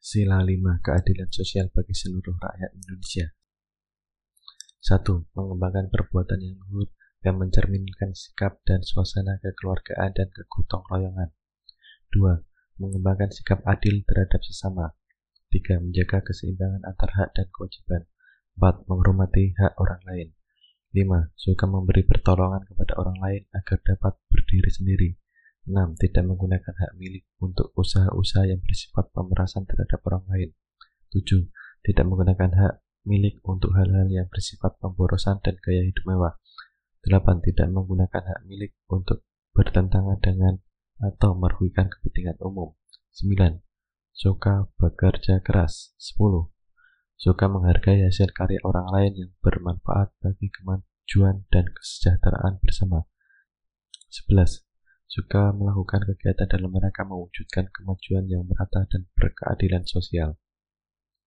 Sila 5 Keadilan Sosial bagi seluruh rakyat Indonesia 1. Mengembangkan perbuatan yang luhur yang mencerminkan sikap dan suasana kekeluargaan dan kegotong royongan 2. Mengembangkan sikap adil terhadap sesama 3. Menjaga keseimbangan antar hak dan kewajiban 4. Menghormati hak orang lain 5. Suka memberi pertolongan kepada orang lain agar dapat berdiri sendiri 6. Tidak menggunakan hak milik untuk usaha-usaha yang bersifat pemerasan terhadap orang lain. 7. Tidak menggunakan hak milik untuk hal-hal yang bersifat pemborosan dan gaya hidup mewah. 8. Tidak menggunakan hak milik untuk bertentangan dengan atau merugikan kepentingan umum. 9. Suka bekerja keras. 10. Suka menghargai hasil karya orang lain yang bermanfaat bagi kemajuan dan kesejahteraan bersama. 11 suka melakukan kegiatan dalam rangka mewujudkan kemajuan yang merata dan berkeadilan sosial.